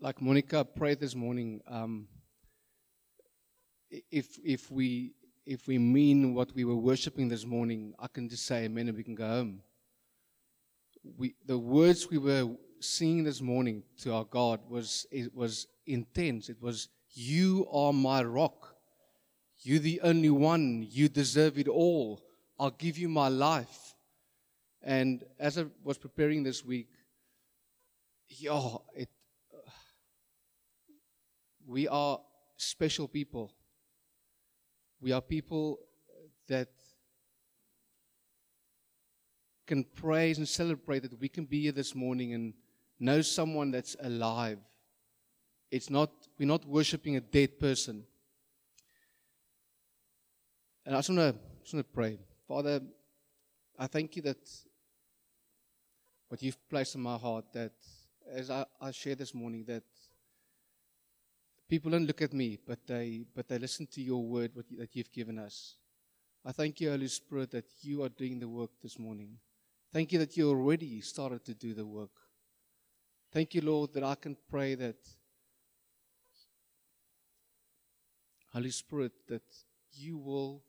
like Monica prayed this morning, um, if if we if we mean what we were worshiping this morning, I can just say amen and we can go home. We, the words we were singing this morning to our God was it was intense. It was you are my rock. you're the only one. You deserve it all. I'll give you my life. And as I was preparing this week, yeah, it we are special people. We are people that can praise and celebrate that we can be here this morning and know someone that's alive. It's not, we're not worshiping a dead person. And I just want to, just want to pray. Father, I thank you that what you've placed in my heart, that as I, I share this morning, that People don't look at me, but they, but they listen to your word that you've given us. I thank you, Holy Spirit, that you are doing the work this morning. Thank you that you already started to do the work. Thank you, Lord, that I can pray that, Holy Spirit, that you will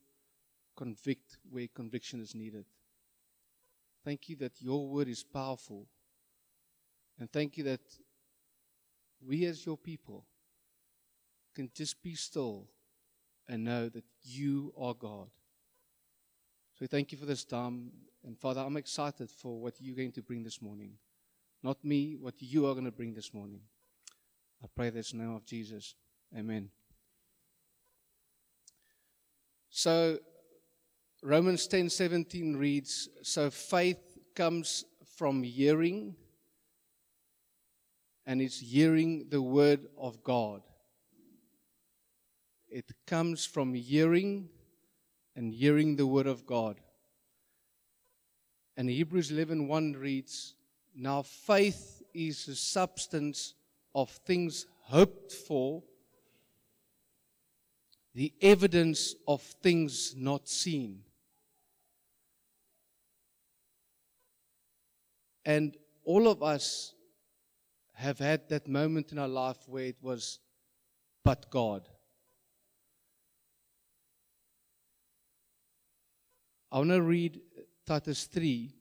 convict where conviction is needed. Thank you that your word is powerful. And thank you that we, as your people, can just be still and know that you are God. So we thank you for this time. And Father, I'm excited for what you're going to bring this morning. Not me, what you are going to bring this morning. I pray this in the name of Jesus. Amen. So Romans 10:17 reads, so faith comes from hearing and it's hearing the word of God. It comes from hearing and hearing the word of God. And Hebrews 11:1 reads, "Now faith is the substance of things hoped for, the evidence of things not seen." And all of us have had that moment in our life where it was but God. I want to read Titus 3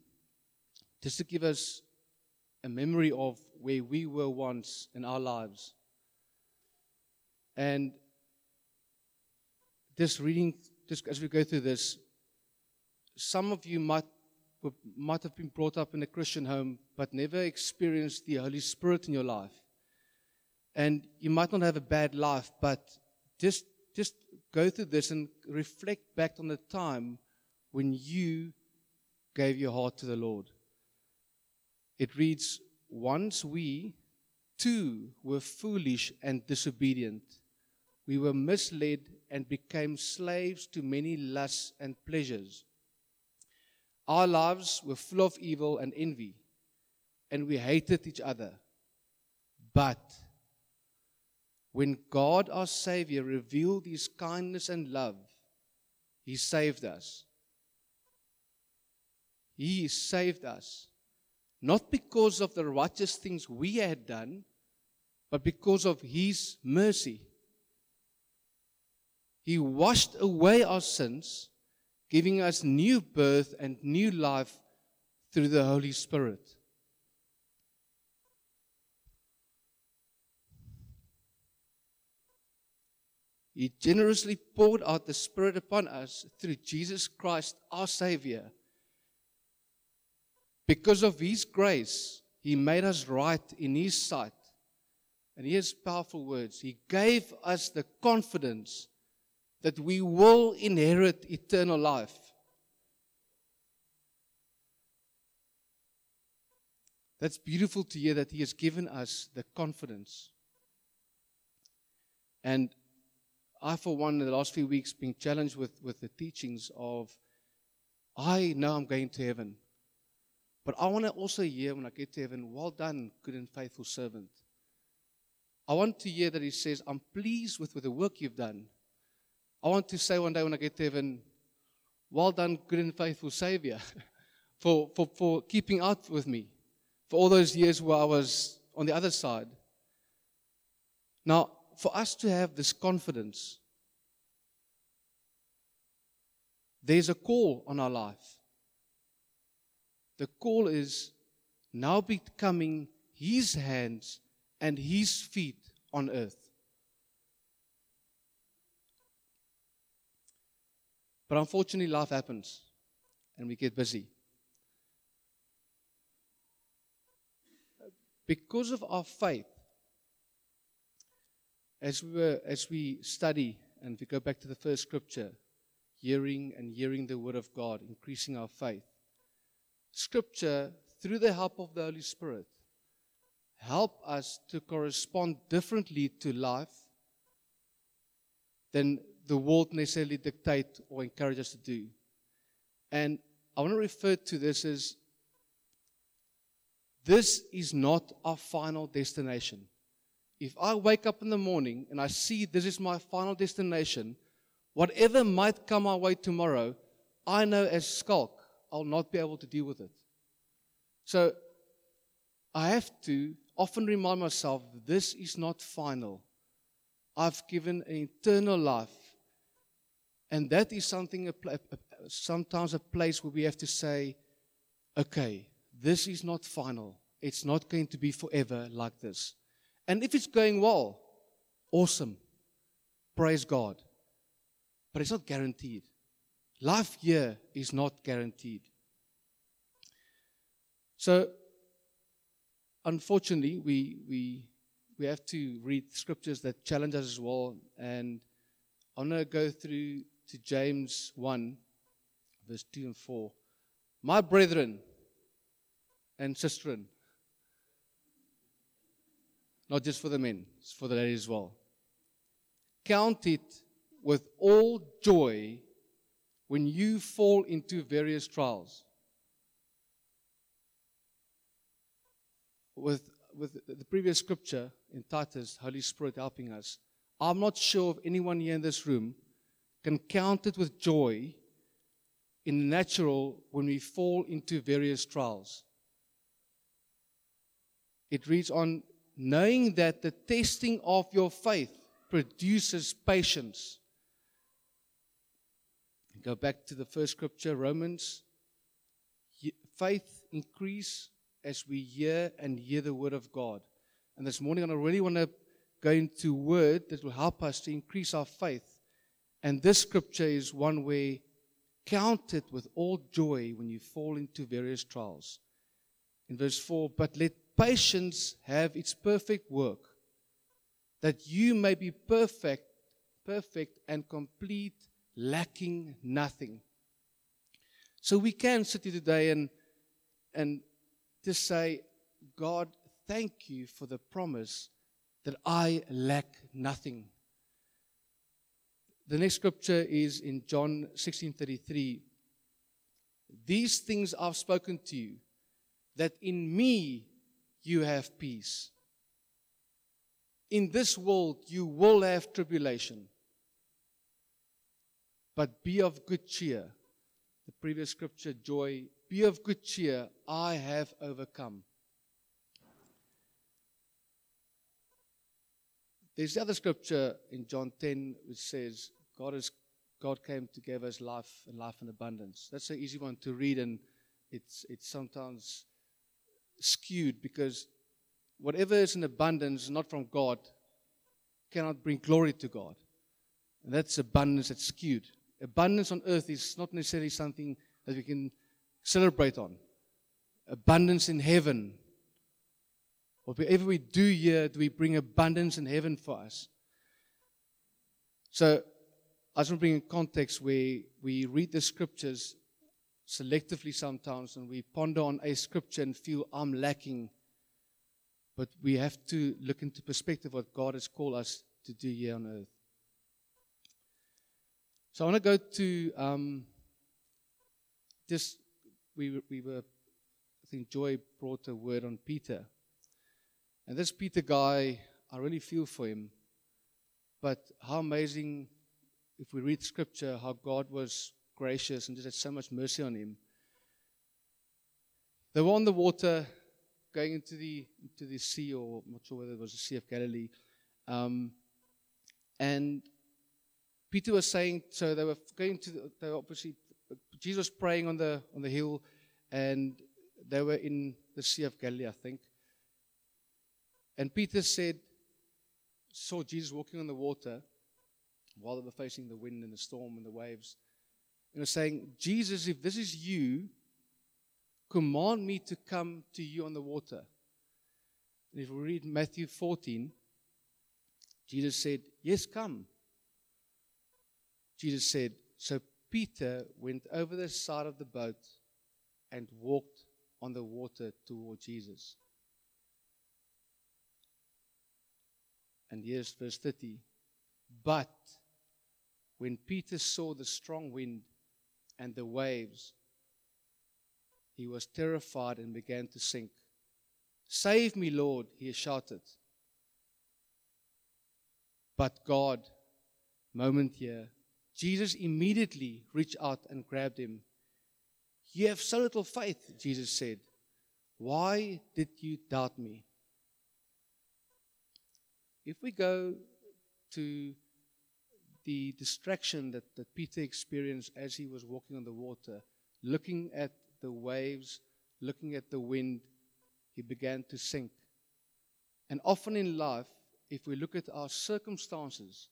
just to give us a memory of where we were once in our lives. And this reading, just as we go through this, some of you might, might have been brought up in a Christian home but never experienced the Holy Spirit in your life. And you might not have a bad life, but just, just go through this and reflect back on the time when you gave your heart to the Lord. It reads, Once we too were foolish and disobedient. We were misled and became slaves to many lusts and pleasures. Our lives were full of evil and envy, and we hated each other. But when God our Savior revealed His kindness and love, He saved us he saved us. Not because of the righteous things we had done, but because of His mercy. He washed away our sins, giving us new birth and new life through the Holy Spirit. He generously poured out the Spirit upon us through Jesus Christ, our Savior because of His grace, He made us right in His sight. And here's powerful words He gave us the confidence that we will inherit eternal life. That's beautiful to hear that He has given us the confidence. And I, for one, in the last few weeks, been challenged with, with the teachings of, I know I'm going to heaven. But I want to also hear when I get to heaven, well done, good and faithful servant. I want to hear that he says, I'm pleased with, with the work you've done. I want to say one day when I get to heaven, well done, good and faithful Savior, for, for, for keeping out with me, for all those years where I was on the other side. Now, for us to have this confidence, there's a call on our life. The call is now becoming His hands and His feet on earth. But unfortunately, life happens and we get busy. Because of our faith, as we, were, as we study and we go back to the first scripture, hearing and hearing the word of God, increasing our faith, scripture, through the help of the Holy Spirit, help us to correspond differently to life than the world necessarily dictate or encourage us to do. And I want to refer to this as this is not our final destination. If I wake up in the morning and I see this is my final destination, whatever might come our way tomorrow, I know as skulk, I'll not be able to deal with it. So I have to often remind myself this is not final. I've given an eternal life. And that is something, sometimes a place where we have to say, okay, this is not final. It's not going to be forever like this. And if it's going well, awesome. Praise God. But it's not guaranteed. Life here is not guaranteed. So, unfortunately, we, we, we have to read scriptures that challenge us as well. And I'm going to go through to James 1, verse 2 and 4. My brethren and sistren, not just for the men, it's for the ladies as well. Count it with all joy when you fall into various trials. With, with the previous scripture in Titus, Holy Spirit helping us, I'm not sure if anyone here in this room can count it with joy in the natural when we fall into various trials. It reads on, knowing that the testing of your faith produces patience. Go back to the first scripture, Romans. Faith increase as we hear and hear the word of God. And this morning, I really want to go into word that will help us to increase our faith. And this scripture is one way count it with all joy when you fall into various trials. In verse 4, but let patience have its perfect work, that you may be perfect, perfect and complete, lacking nothing. So we can sit here today and and just say, God, thank you for the promise that I lack nothing. The next scripture is in John 16:33. These things I've spoken to you, that in me you have peace. In this world, you will have tribulation. But be of good cheer. The previous scripture, joy. Be of good cheer. I have overcome. There's the other scripture in John 10 which says, God, is, God came to give us life and life in abundance. That's an easy one to read, and it's, it's sometimes skewed because whatever is in abundance, not from God, cannot bring glory to God. And that's abundance that's skewed. Abundance on earth is not necessarily something that we can celebrate on. Abundance in heaven. Whatever we do here, do we bring abundance in heaven for us? So, I just want to bring in context where we read the scriptures selectively sometimes and we ponder on a scripture and feel I'm lacking. But we have to look into perspective what God has called us to do here on earth. So I want to go to um, just we we were I think Joy brought a word on Peter, and this Peter guy I really feel for him. But how amazing if we read Scripture how God was gracious and just had so much mercy on him. They were on the water going into the into the sea, or I'm not sure whether it was the Sea of Galilee. Um, and Peter was saying, so they were going to, the, they were obviously, Jesus praying on the, on the hill, and they were in the Sea of Galilee, I think. And Peter said, saw Jesus walking on the water while they were facing the wind and the storm and the waves. And was saying, Jesus, if this is you, command me to come to you on the water. And if we read Matthew 14, Jesus said, Yes, come. Jesus said, So Peter went over the side of the boat and walked on the water toward Jesus. And here's verse 30. But when Peter saw the strong wind and the waves, he was terrified and began to sink. Save me, Lord, he shouted. But God, moment here, Jesus immediately reached out and grabbed him. You have so little faith, Jesus said. Why did you doubt me? If we go to the distraction that, that Peter experienced as he was walking on the water, looking at the waves, looking at the wind, he began to sink. And often in life, if we look at our circumstances,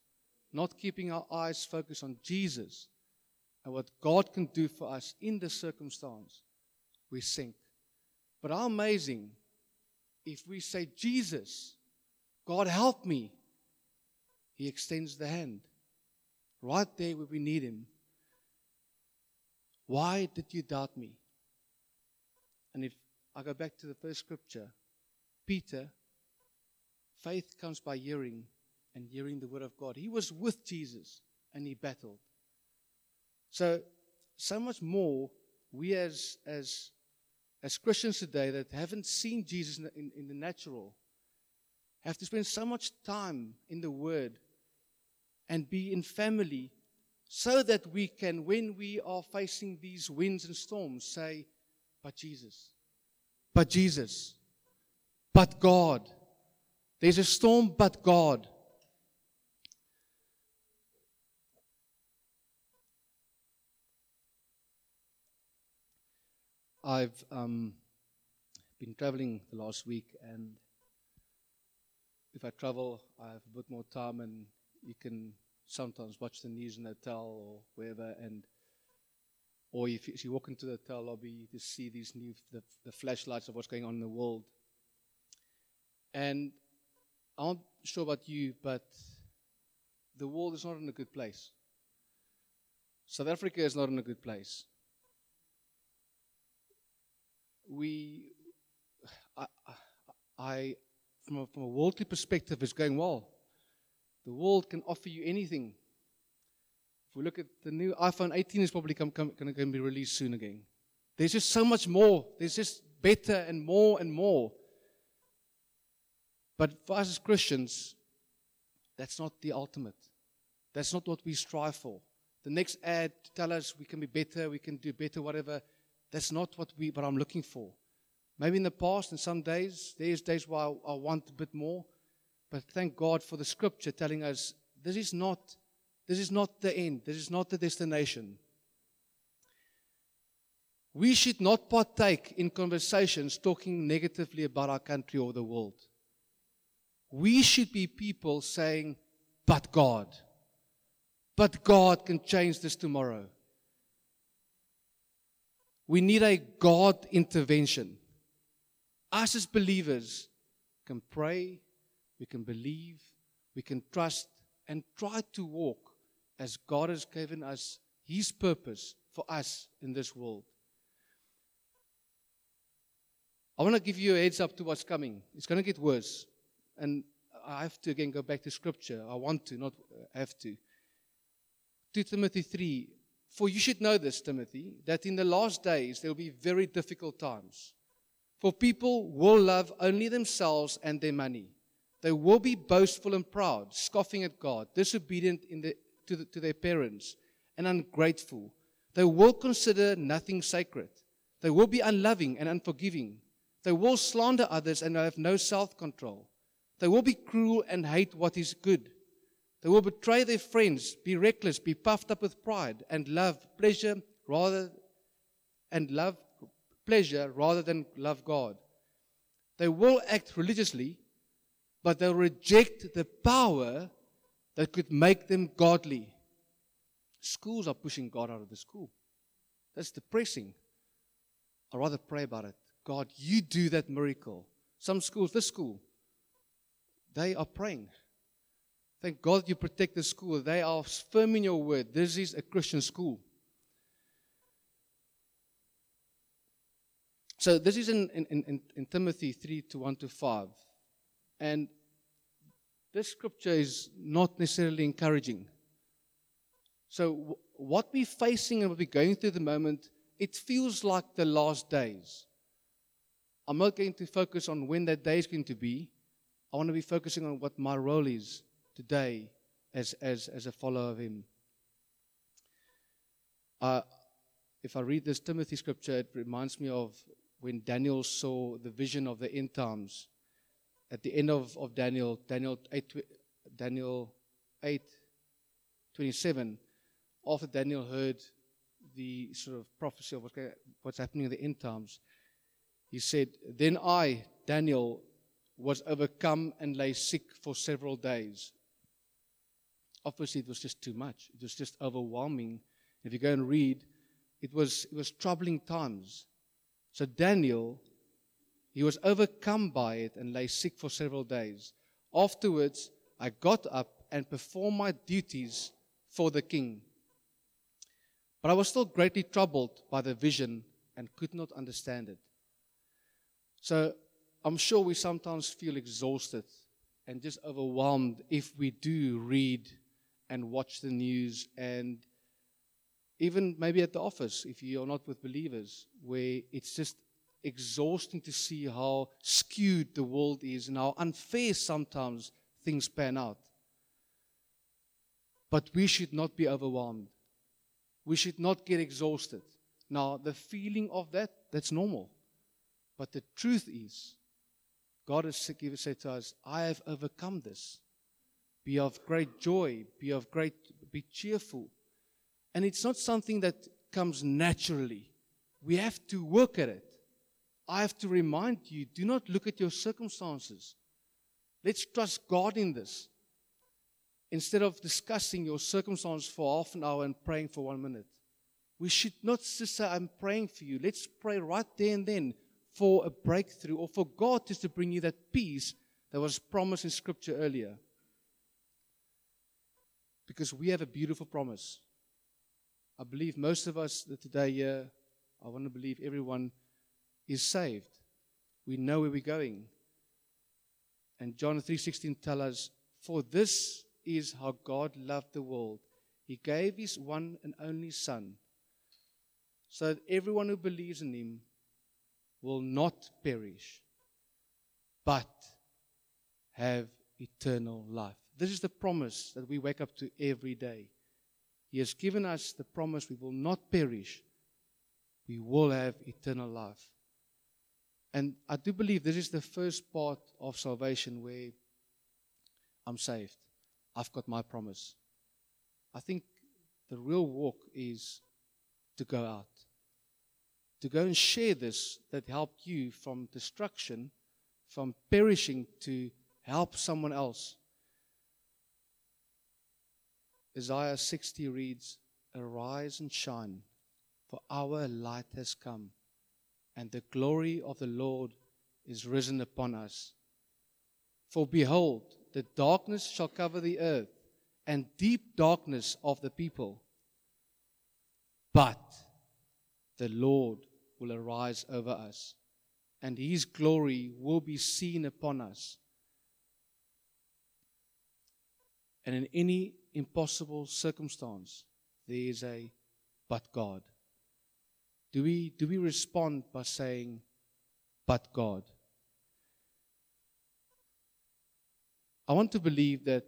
not keeping our eyes focused on Jesus and what God can do for us in the circumstance, we sink. But how amazing if we say, Jesus, God help me, He extends the hand right there where we need Him. Why did you doubt me? And if I go back to the first scripture, Peter, faith comes by hearing and hearing the word of God. He was with Jesus and he battled. So, so much more we as, as, as Christians today that haven't seen Jesus in in, in the natural have to spend so much time in the Word and be in family so that we can, when we are facing these winds and storms, say, But Jesus, but Jesus, but God. There's a storm, but God. I've um, been traveling the last week, and if I travel, I have a bit more time, and you can sometimes watch the news in the hotel or wherever, and or if, if you walk into the hotel lobby, you just see these new the, the flashlights of what's going on in the world. And I'm not sure about you, but the world is not in a good place. South Africa is not in a good place. We, I, I from a, from a worldly perspective, is going well. The world can offer you anything. If we look at the new iPhone 18 is probably going to be released soon again. There's just so much more. There's just better and more and more. But for us as Christians, that's not the ultimate. That's not what we strive for. The next ad to tell us we can be better, we can do better, whatever. That's not what we what I'm looking for. Maybe in the past, in some days, there's days where I, I want a bit more. But thank God for the scripture telling us this is not this is not the end. This is not the destination. We should not partake in conversations talking negatively about our country or the world. We should be people saying, but God. But God can change this tomorrow. We need a God intervention us as believers can pray, we can believe, we can trust, and try to walk as God has given us His purpose for us in this world. I want to give you a heads up to what's coming. It's going to get worse. And I have to again go back to scripture. I want to, not have to. 2 Timothy 3. For you should know this, Timothy, that in the last days there will be very difficult times. For people will love only themselves and their money. They will be boastful and proud, scoffing at God, disobedient the, to, the, to their parents, and ungrateful. They will consider nothing sacred. They will be unloving and unforgiving. They will slander others and have no self control. They will be cruel and hate what is good. They will betray their friends, be reckless, be puffed up with pride, and love pleasure rather and love pleasure rather than love God. They will act religiously, but they'll reject the power that could make them godly. Schools are pushing God out of the school. That's depressing. I'd rather pray about it. God, you do that miracle. Some schools, this school, they are praying. Thank God you protect the school. They are firm in your word. This is a Christian school. So this is in, in, in, in Timothy 3 to 1 to 5. And this scripture is not necessarily encouraging. So, w- what we're facing and what we're going through at the moment, it feels like the last days. I'm not going to focus on when that day is going to be. I want to be focusing on what my role is today as, as, as a follower of Him. Uh, if I read this Timothy scripture, it reminds me of when Daniel saw the vision of the end times. At the end of, of Daniel, Daniel 8, Daniel 8 27, after Daniel heard the sort of prophecy of what's happening in the end times, he said, Then I, Daniel, was overcome and lay sick for several days. Obviously, it was just too much. It was just overwhelming. If you go and read, it was, it was troubling times. So Daniel, he was overcome by it and lay sick for several days. Afterwards, I got up and performed my duties for the king. But I was still greatly troubled by the vision and could not understand it. So I'm sure we sometimes feel exhausted and just overwhelmed if we do read and watch the news and even maybe at the office if you're not with believers where it's just exhausting to see how skewed the world is and how unfair sometimes things pan out. But we should not be overwhelmed. We should not get exhausted. Now, the feeling of that, that's normal. But the truth is, God has said to us, I have overcome this. Be of great joy, be of great, be cheerful. And it's not something that comes naturally. We have to work at it. I have to remind you do not look at your circumstances. Let's trust God in this. Instead of discussing your circumstance for half an hour and praying for one minute, we should not say, I'm praying for you. Let's pray right there and then for a breakthrough or for God just to bring you that peace that was promised in Scripture earlier. Because we have a beautiful promise. I believe most of us that today here, I want to believe everyone is saved. We know where we're going. And John 3:16 tells us, "For this is how God loved the world. He gave his one and only son, so that everyone who believes in him will not perish, but have eternal life. This is the promise that we wake up to every day. He has given us the promise we will not perish, we will have eternal life. And I do believe this is the first part of salvation where I'm saved. I've got my promise. I think the real walk is to go out to go and share this that helped you from destruction, from perishing to help someone else. Isaiah 60 reads, Arise and shine, for our light has come, and the glory of the Lord is risen upon us. For behold, the darkness shall cover the earth, and deep darkness of the people. But the Lord will arise over us, and his glory will be seen upon us. And in any impossible circumstance, there is a but God. Do we, do we respond by saying, but God? I want to believe that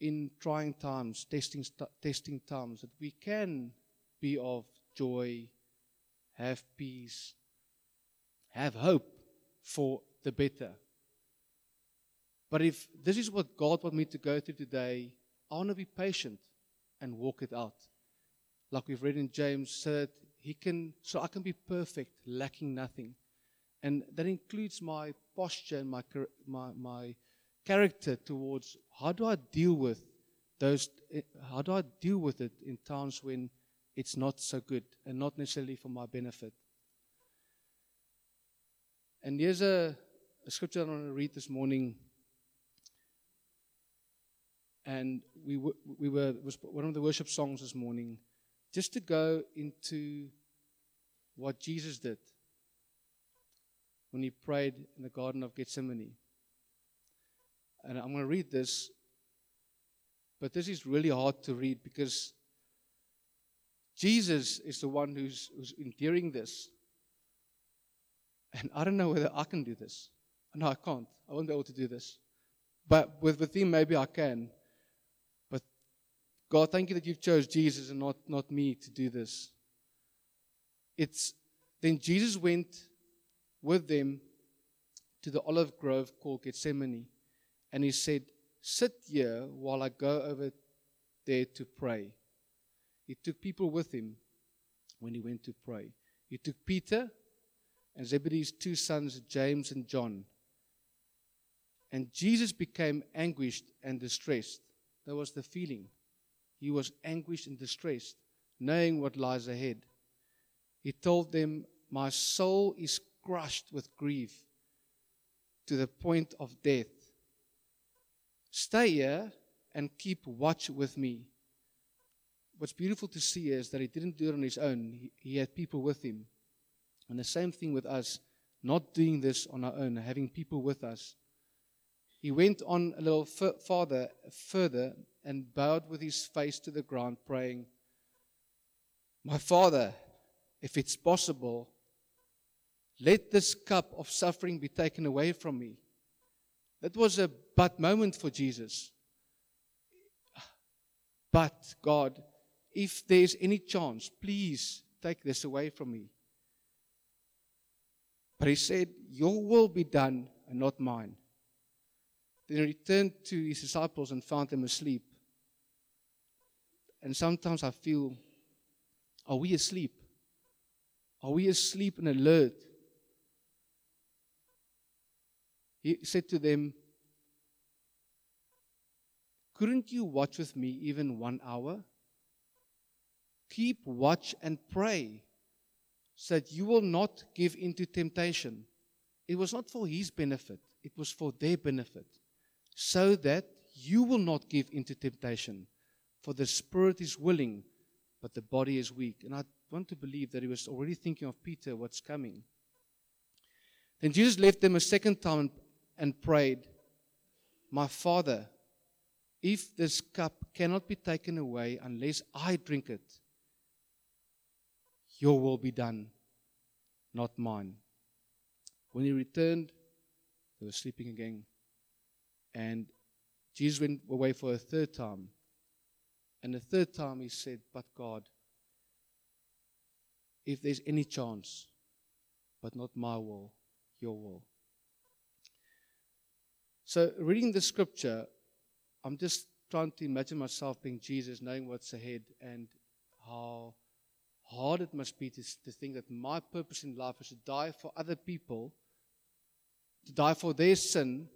in trying times, testing, testing times, that we can be of joy have peace, have hope for the better. But if this is what God wants me to go through today, I want to be patient and walk it out. Like we've read in James, so that he can so I can be perfect, lacking nothing. And that includes my posture and my my my character towards how do I deal with those eh, how do I deal with it in times when it's not so good and not necessarily for my benefit. And here's a, a scripture I want to read this morning. And we were, we were was one of the worship songs this morning, just to go into what Jesus did when he prayed in the Garden of Gethsemane. And I'm going to read this, but this is really hard to read because Jesus is the one who's, who's enduring this. And I don't know whether I can do this. No, I can't. I won't be able to do this. But with, with him, maybe I can. God, thank you that you've chose Jesus and not, not me to do this. It's then Jesus went with them to the olive grove called Gethsemane. And he said, Sit here while I go over there to pray. He took people with him when he went to pray. He took Peter and Zebedee's two sons, James and John. And Jesus became anguished and distressed. That was the feeling. He was anguished and distressed, knowing what lies ahead. He told them, My soul is crushed with grief to the point of death. Stay here and keep watch with me. What's beautiful to see is that he didn't do it on his own, he, he had people with him. And the same thing with us, not doing this on our own, having people with us. He went on a little f- farther, further and bowed with his face to the ground, praying, My Father, if it's possible, let this cup of suffering be taken away from me. That was a but moment for Jesus. But God, if there's any chance, please take this away from me. But he said, Your will be done and not mine. Then he returned to his disciples and found them asleep. And sometimes I feel, are we asleep? Are we asleep and alert? He said to them, Couldn't you watch with me even one hour? Keep watch and pray so that you will not give into temptation. It was not for his benefit, it was for their benefit, so that you will not give into temptation. For the spirit is willing, but the body is weak. And I want to believe that he was already thinking of Peter, what's coming. Then Jesus left them a second time and, prayed, My Father, if this cup cannot be taken away unless I drink it, your will be done, not mine. When he returned, they were sleeping again. And Jesus went away for a third time. And the third time he said, But God, if there's any chance, but not my will, your will. So, reading the scripture, I'm just trying to imagine myself being Jesus, knowing what's ahead and how hard it must be to, to think that my purpose in life is to die for other people, to die for their sin.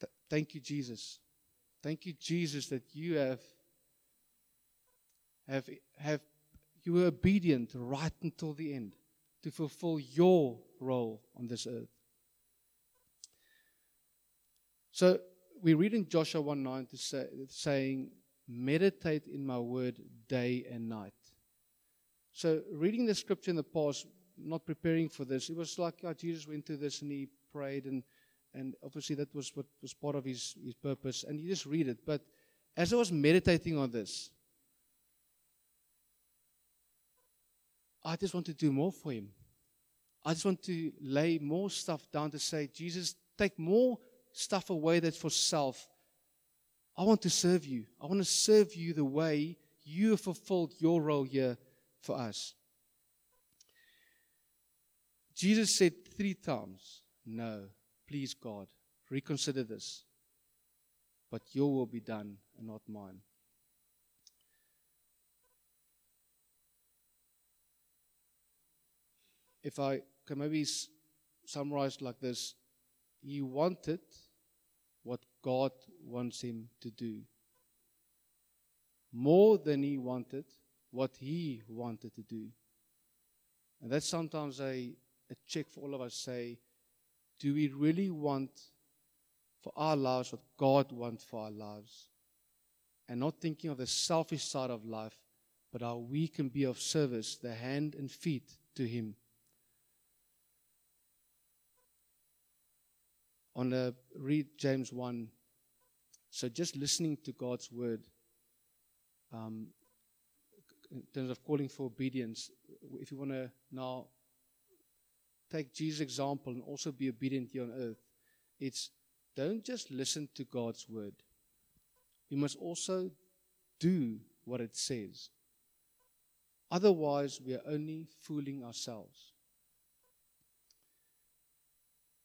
Th- thank you, Jesus. Thank you, Jesus, that you have, have, have you were obedient right until the end to fulfill your role on this earth. So we read in Joshua 1 9 to say, saying, meditate in my word day and night. So, reading the scripture in the past, not preparing for this, it was like oh, Jesus went through this and he prayed, and, and obviously that was what was part of his, his purpose, and you just read it. But as I was meditating on this, I just want to do more for him. I just want to lay more stuff down to say, Jesus, take more stuff away that's for self I want to serve you. I want to serve you the way you have fulfilled your role here for us. Jesus said three times, No. Please, God, reconsider this. But your will be done and not mine. If I can maybe summarize like this He wanted what God wants him to do more than he wanted what he wanted to do. And that's sometimes a, a check for all of us say, do we really want for our lives what God wants for our lives? And not thinking of the selfish side of life, but how we can be of service, the hand and feet to Him. On the read James 1. So just listening to God's word um, in terms of calling for obedience, if you want to now take Jesus' example and also be obedient here on earth, it's don't just listen to God's word. You must also do what it says. Otherwise, we are only fooling ourselves.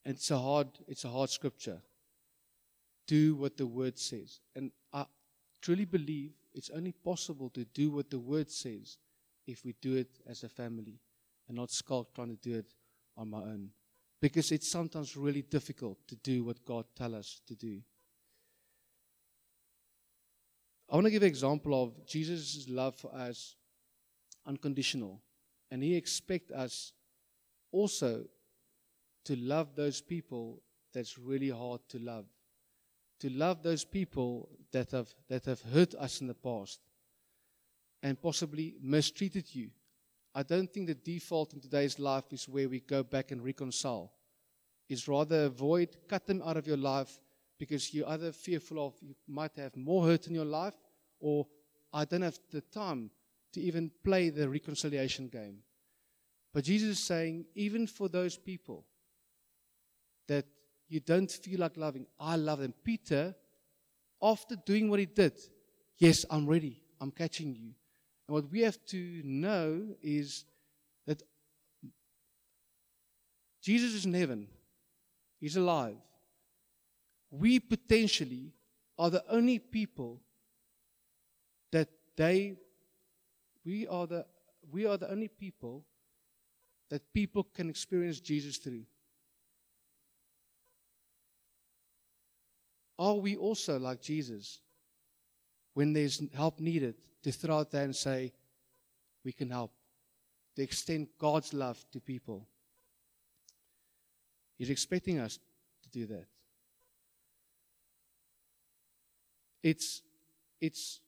And it's a hard, it's a hard scripture. Do what the word says. And I truly believe it's only possible to do what the word says if we do it as a family and not skulk trying to do it on my own. Because it's sometimes really difficult to do what God tells us to do. I want to give an example of Jesus' love for us unconditional. And he expects us also to love those people that's really hard to love to love those people that have, that have hurt us in the past and possibly mistreated you. I don't think the default in today's life is where we go back and reconcile. It's rather avoid, cut them out of your life because you're either fearful of you might have more hurt in your life or I don't have the time to even play the reconciliation game. But Jesus is saying, even for those people that you don't feel like loving. I love them. Peter, after doing what he did, yes, I'm ready. I'm catching you. And what we have to know is that Jesus is in heaven, He's alive. We potentially are the only people that they, we are the, we are the only people that people can experience Jesus through. Are we also like Jesus when there's help needed to throw out there and say, we can help, to extend God's love to people? He's expecting us to do that. It's, it's,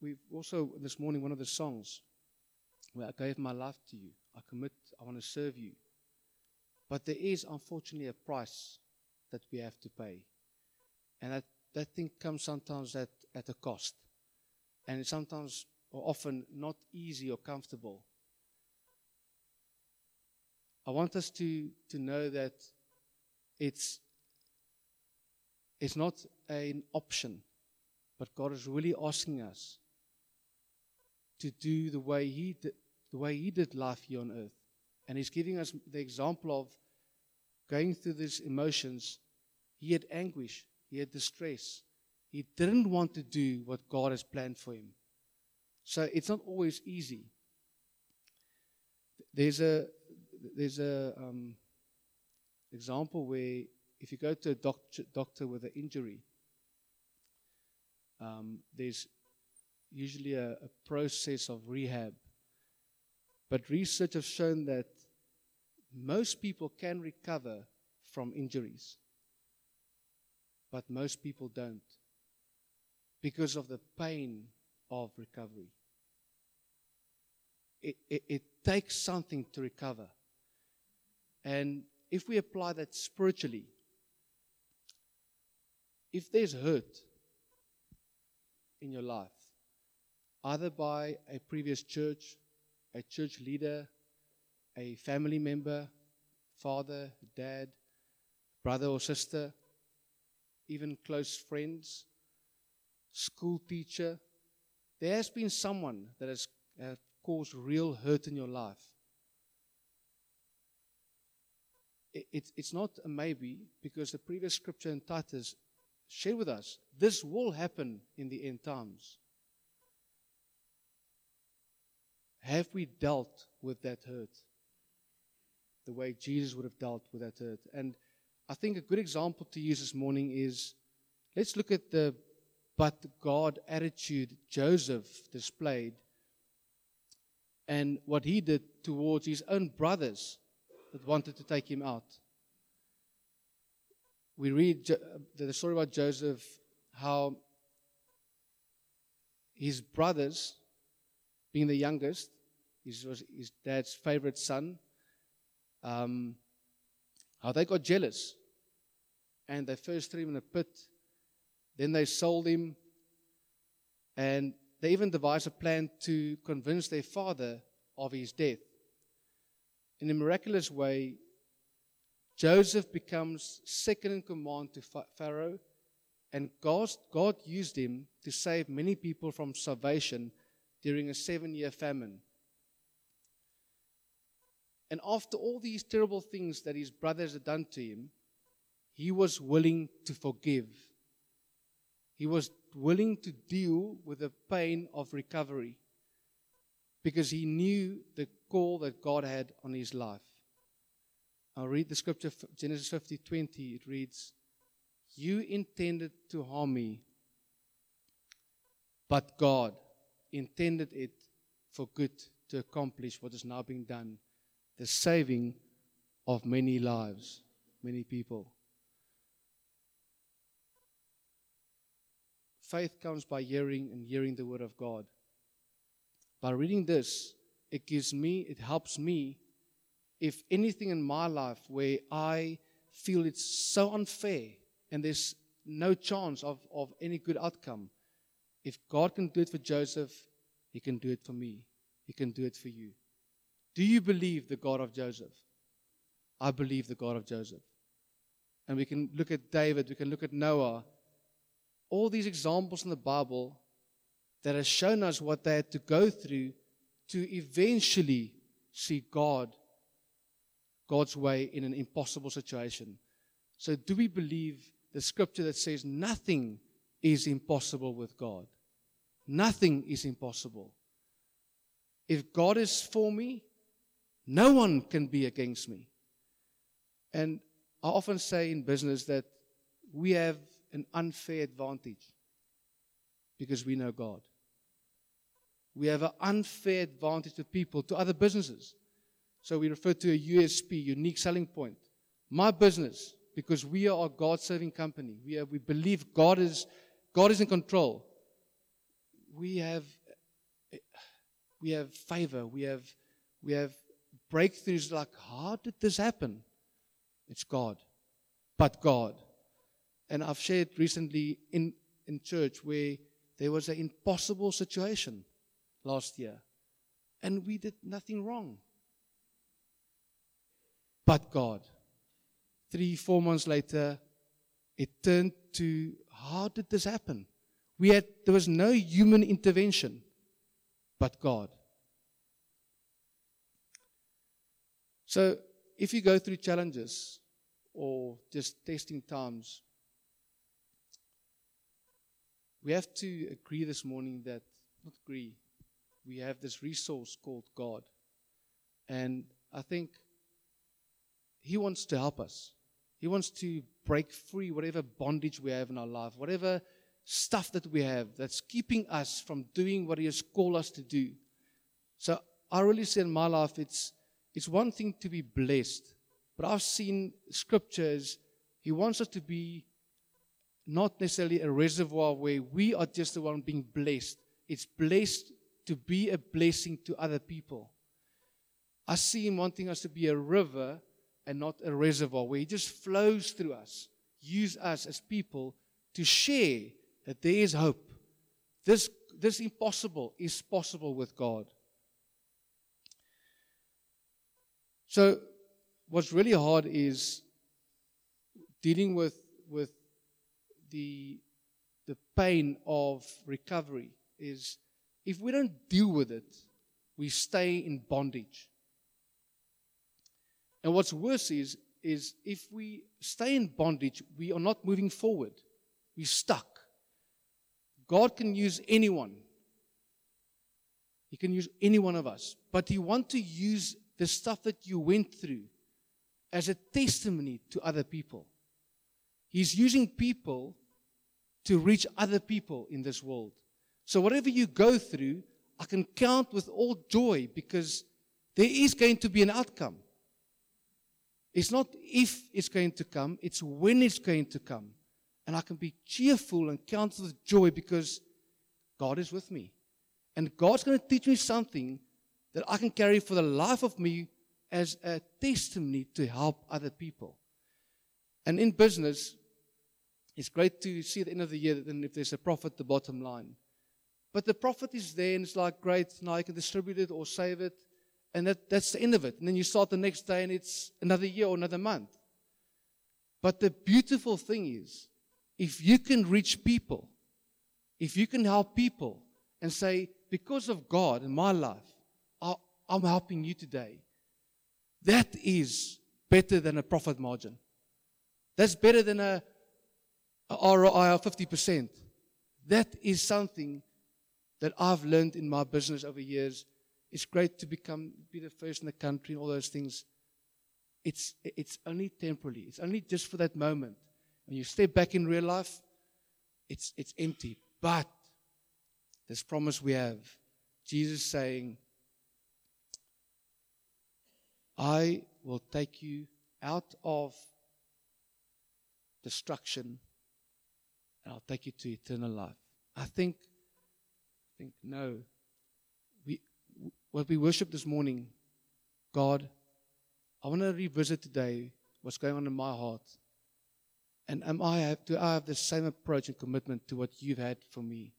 we've also this morning one of the songs where I gave my life to you. I commit, I want to serve you. But there is unfortunately a price that we have to pay. And that, that thing comes sometimes at, at a cost. And sometimes or often not easy or comfortable. I want us to, to know that it's, it's not an option, but God is really asking us to do the way He did, the way He did life here on earth. And He's giving us the example of going through these emotions. He had anguish, he had distress. He didn't want to do what God has planned for him. So it's not always easy. There's a there's a um, example where if you go to a doctor, doctor with an injury, um, there's usually a, a process of rehab. But research has shown that most people can recover from injuries but most people don't because of the pain of recovery. It, it, it, takes something to recover. And if we apply that spiritually, if there's hurt in your life, either by a previous church, a church leader, a family member, father, dad, brother or sister, even close friends, school teacher. There has been someone that has uh, caused real hurt in your life. it, it, it's not a maybe because the previous scripture in Titus shared with us this will happen in the end times. Have we dealt with that hurt the way Jesus would have dealt with that hurt? And I think a good example to use this morning is let's look at the but God attitude Joseph displayed and what he did towards his own brothers that wanted to take him out. We read the story about Joseph, how his brothers, being the youngest, was his dad's favorite son, um, how they got jealous. And they first threw him in a pit, then they sold him, and they even devised a plan to convince their father of his death. In a miraculous way, Joseph becomes second in command to Pharaoh, and God, God used him to save many people from starvation during a seven year famine. And after all these terrible things that his brothers had done to him, he was willing to forgive. He was willing to deal with the pain of recovery because he knew the call that God had on his life. I'll read the scripture, Genesis 50 20. It reads, You intended to harm me, but God intended it for good to accomplish what is now being done the saving of many lives, many people. Faith comes by hearing and hearing the word of God. By reading this, it gives me, it helps me, if anything in my life where I feel it's so unfair and there's no chance of, of any good outcome, if God can do it for Joseph, He can do it for me. He can do it for you. Do you believe the God of Joseph? I believe the God of Joseph. And we can look at David, we can look at Noah. All these examples in the Bible that has shown us what they had to go through to eventually see God, God's way in an impossible situation. So, do we believe the scripture that says nothing is impossible with God? Nothing is impossible. If God is for me, no one can be against me. And I often say in business that we have an unfair advantage because we know God. We have an unfair advantage to people, to other businesses. So we refer to a USP, unique selling point. My business, because we are a God serving company, we, have, we believe God is, God is in control. We have, we have favor, we have, we have breakthroughs like, how did this happen? It's God. But God. And I've shared recently in, in church where there was an impossible situation last year. And we did nothing wrong. But God. Three, four months later, it turned to how did this happen? We had there was no human intervention, but God. So, if you go through challenges or just testing times, we have to agree this morning that, not agree, we have this resource called God. And I think He wants to help us. He wants to break free whatever bondage we have in our life, whatever stuff that we have that's keeping us from doing what He has called us to do. So I really say in my life, it's it's one thing to be blessed, but I've seen scriptures, He wants us to be not necessarily a reservoir where we are just the one being blessed. It's blessed to be a blessing to other people. I see Him wanting us to be a river and not a reservoir where He just flows through us. Use us as people to share that there is hope. This, this impossible is possible with God. So, what's really hard is dealing with, with the, the pain of recovery is if we don't deal with it, we stay in bondage. And what's worse is is if we stay in bondage, we are not moving forward. We're stuck. God can use anyone. He can use any one of us. But He wants to use the stuff that you went through as a testimony to other people. He's using people to reach other people in this world. So, whatever you go through, I can count with all joy because there is going to be an outcome. It's not if it's going to come, it's when it's going to come. And I can be cheerful and count with joy because God is with me. And God's going to teach me something that I can carry for the life of me as a testimony to help other people. And in business, it's great to see at the end of the year that if there's a profit, the bottom line. But the profit is there, and it's like, great, now I can distribute it or save it. And that, that's the end of it. And then you start the next day, and it's another year or another month. But the beautiful thing is, if you can reach people, if you can help people and say, because of God in my life, I'm helping you today. That is better than a profit margin. That's better than a, a ROI of 50%. That is something that I've learned in my business over years. It's great to become be the first in the country and all those things. It's it's only temporary. It's only just for that moment. When you step back in real life, it's it's empty. But this promise we have, Jesus saying, I will take you out of destruction and I'll take you to eternal life. I think, I think no. We, what we worship this morning, God, I want to revisit today what's going on in my heart. And am I have, do I have the same approach and commitment to what you've had for me?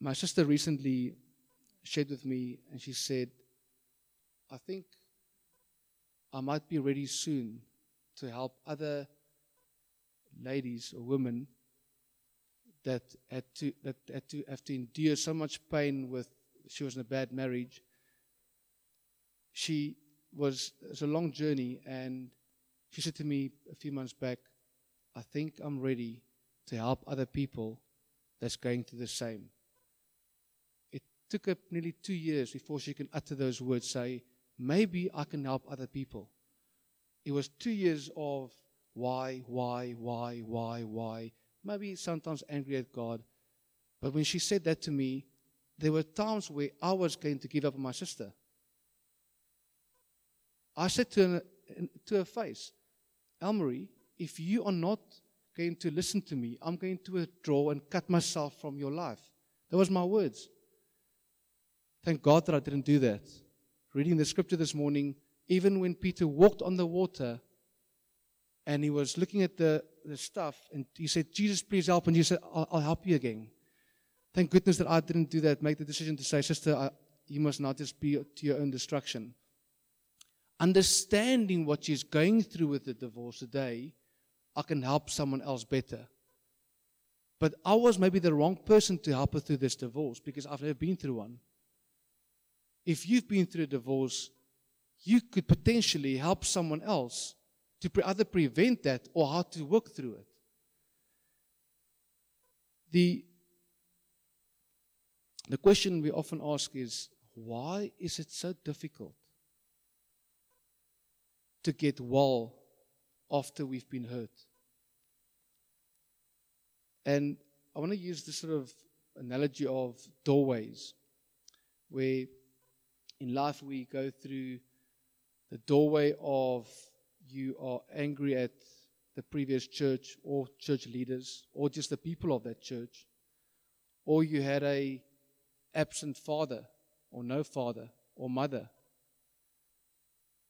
My sister recently shared with me, and she said, I think I might be ready soon to help other ladies or women that had to that had to have to endure so much pain with she was in a bad marriage. She was it was a long journey and she said to me a few months back, I think I'm ready to help other people that's going through the same It took her nearly two years before she can utter those words, say, maybe I can help other people. It was two years of why, why, why, why, why. Maybe sometimes angry at God. But when she said that to me, there were times where I was going to give up on my sister. I said to her, to her face, Elmarie, if you are not going to listen to me, I'm going to withdraw and cut myself from your life. That was my words. Thank God that I didn't do that. Reading the scripture this morning, even when Peter walked on the water and he was looking at the, the stuff and he said, Jesus, please help. And he said, I'll, I'll help you again. Thank goodness that I didn't do that, make the decision to say, Sister, I, you must not just be to your own destruction. Understanding what she's going through with the divorce today, I can help someone else better. But I was maybe the wrong person to help her through this divorce because I've never been through one if you've been through a divorce, you could potentially help someone else to either prevent that or how to work through it. The, the question we often ask is why is it so difficult to get well after we've been hurt? And I want to use this sort of analogy of doorways, where in life we go through the doorway of you are angry at the previous church or church leaders or just the people of that church or you had a absent father or no father or mother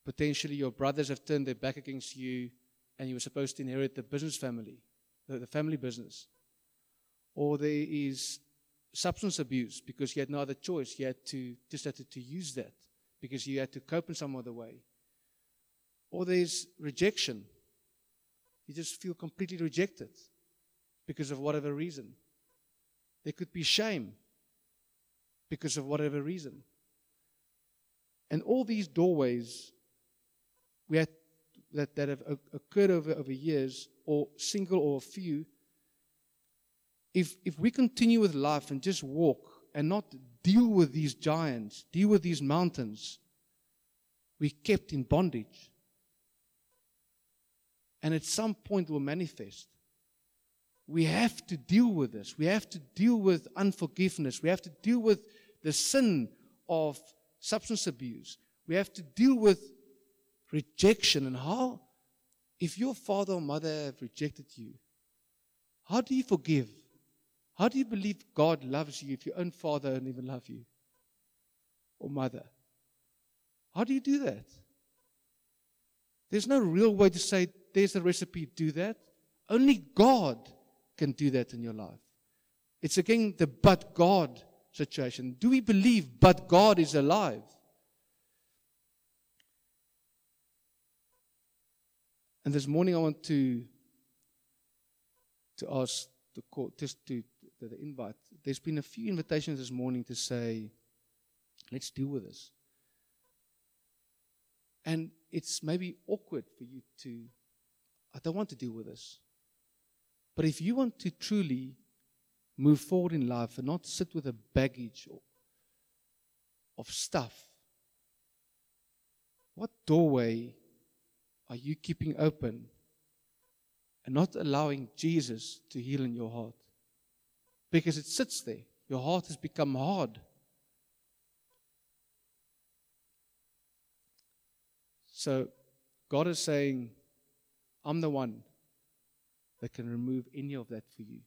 potentially your brothers have turned their back against you and you were supposed to inherit the business family the, family business or there is substance abuse because you had no other choice. You had to just had to, to use that because you had to cope in some other way. Or there's rejection. You just feel completely rejected because of whatever reason. There could be shame because of whatever reason. And all these doorways we had, that, that have occurred over, over years, or single or a few, if, if we continue with life and just walk and not deal with these giants, deal with these mountains, we're kept in bondage. And at some point will manifest. We have to deal with this. We have to deal with unforgiveness. We have to deal with the sin of substance abuse. We have to deal with rejection and how, if your father or mother have rejected you, how do you forgive? How do you believe God loves you if your own father don't even love you or mother? How do you do that? There's no real way to say, there's a recipe, do that. Only God can do that in your life. It's again the but God situation. Do we believe but God is alive? And this morning I want to to ask the court just to the, the invite. There's been a few invitations this morning to say, let's deal with this. And it's maybe awkward for you to, I don't want to deal with this. But if you want to truly move forward in life and not sit with a baggage of stuff, what doorway are you keeping open and not allowing Jesus to heal in your heart? Because it sits there. Your heart has become hard. So God is saying, I'm the one that can remove any of that for you.